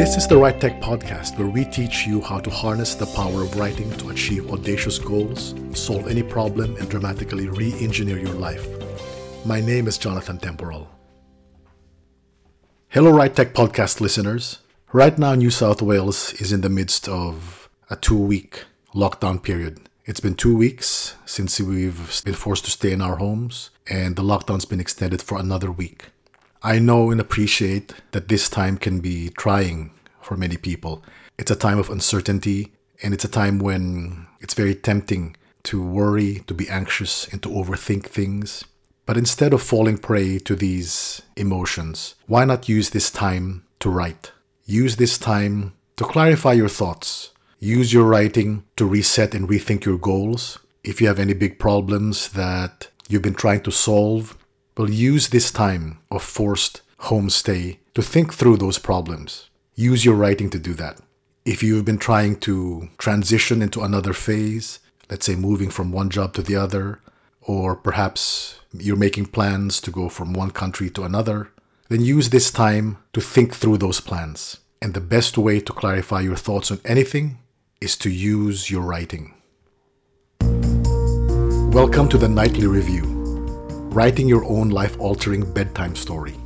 This is the Write Tech Podcast, where we teach you how to harness the power of writing to achieve audacious goals, solve any problem, and dramatically re engineer your life. My name is Jonathan Temporal. Hello, Write Tech Podcast listeners. Right now, New South Wales is in the midst of a two week lockdown period. It's been two weeks since we've been forced to stay in our homes, and the lockdown's been extended for another week. I know and appreciate that this time can be trying for many people. It's a time of uncertainty, and it's a time when it's very tempting to worry, to be anxious, and to overthink things. But instead of falling prey to these emotions, why not use this time to write? Use this time to clarify your thoughts. Use your writing to reset and rethink your goals. If you have any big problems that you've been trying to solve, will use this time of forced homestay to think through those problems. Use your writing to do that. If you've been trying to transition into another phase, let's say moving from one job to the other, or perhaps you're making plans to go from one country to another, then use this time to think through those plans. And the best way to clarify your thoughts on anything is to use your writing. Welcome to the Nightly Review writing your own life altering bedtime story.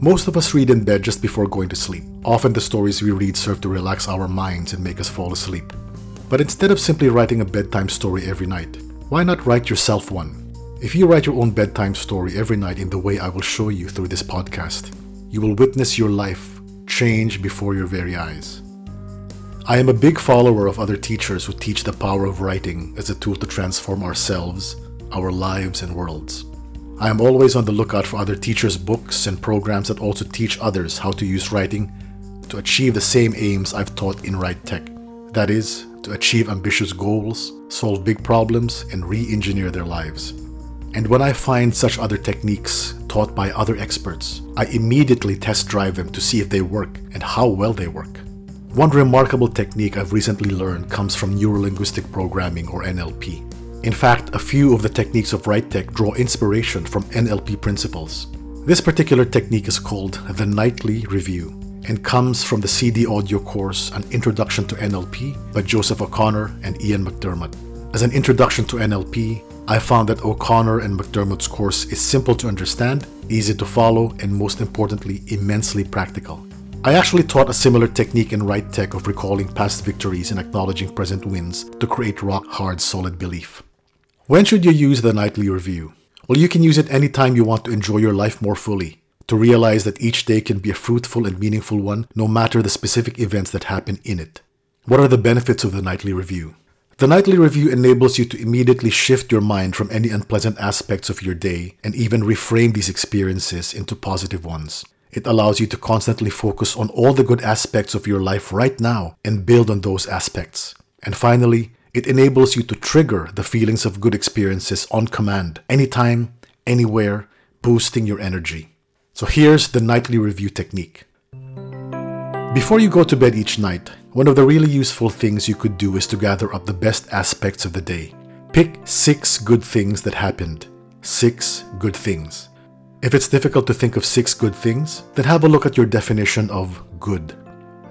Most of us read in bed just before going to sleep. Often the stories we read serve to relax our minds and make us fall asleep. But instead of simply writing a bedtime story every night, why not write yourself one? If you write your own bedtime story every night in the way I will show you through this podcast, you will witness your life change before your very eyes. I am a big follower of other teachers who teach the power of writing as a tool to transform ourselves our lives and worlds. I am always on the lookout for other teachers' books and programs that also teach others how to use writing to achieve the same aims I've taught in Write Tech. That is, to achieve ambitious goals, solve big problems, and re engineer their lives. And when I find such other techniques taught by other experts, I immediately test drive them to see if they work and how well they work. One remarkable technique I've recently learned comes from neurolinguistic programming or NLP. In fact, a few of the techniques of Write Tech draw inspiration from NLP principles. This particular technique is called the Nightly Review and comes from the CD audio course An Introduction to NLP by Joseph O'Connor and Ian McDermott. As an introduction to NLP, I found that O'Connor and McDermott's course is simple to understand, easy to follow, and most importantly, immensely practical. I actually taught a similar technique in Write Tech of recalling past victories and acknowledging present wins to create rock hard, solid belief. When should you use the nightly review? Well, you can use it anytime you want to enjoy your life more fully, to realize that each day can be a fruitful and meaningful one no matter the specific events that happen in it. What are the benefits of the nightly review? The nightly review enables you to immediately shift your mind from any unpleasant aspects of your day and even reframe these experiences into positive ones. It allows you to constantly focus on all the good aspects of your life right now and build on those aspects. And finally, it enables you to trigger the feelings of good experiences on command, anytime, anywhere, boosting your energy. So here's the nightly review technique. Before you go to bed each night, one of the really useful things you could do is to gather up the best aspects of the day. Pick six good things that happened. Six good things. If it's difficult to think of six good things, then have a look at your definition of good.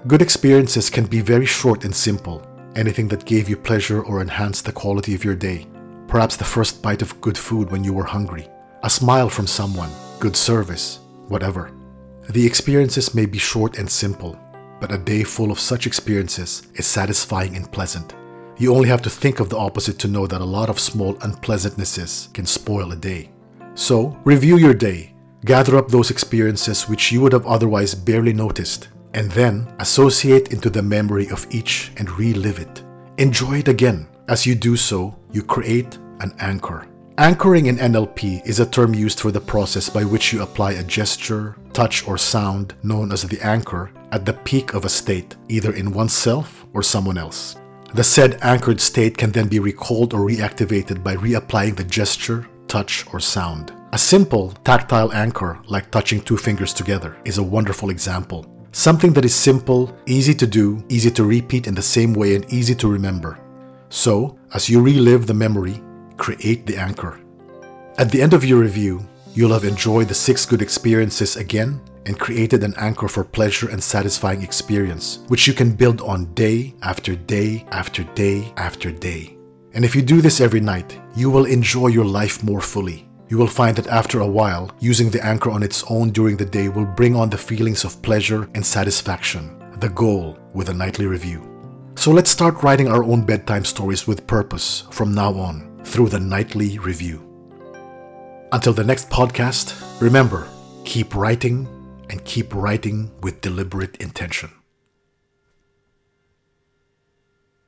Good experiences can be very short and simple anything that gave you pleasure or enhanced the quality of your day. Perhaps the first bite of good food when you were hungry, a smile from someone, good service, whatever. The experiences may be short and simple, but a day full of such experiences is satisfying and pleasant. You only have to think of the opposite to know that a lot of small unpleasantnesses can spoil a day. So, review your day. Gather up those experiences which you would have otherwise barely noticed and then associate into the memory of each and relive it. Enjoy it again. As you do so, you create an anchor. Anchoring in NLP is a term used for the process by which you apply a gesture, touch, or sound known as the anchor at the peak of a state, either in oneself or someone else. The said anchored state can then be recalled or reactivated by reapplying the gesture, touch, or sound. A simple tactile anchor, like touching two fingers together, is a wonderful example. Something that is simple, easy to do, easy to repeat in the same way, and easy to remember. So, as you relive the memory, create the anchor. At the end of your review, you'll have enjoyed the six good experiences again and created an anchor for pleasure and satisfying experience, which you can build on day after day after day after day. And if you do this every night, you will enjoy your life more fully. You will find that after a while, using the anchor on its own during the day will bring on the feelings of pleasure and satisfaction, the goal with a nightly review. So let's start writing our own bedtime stories with purpose from now on through the nightly review. Until the next podcast, remember keep writing and keep writing with deliberate intention.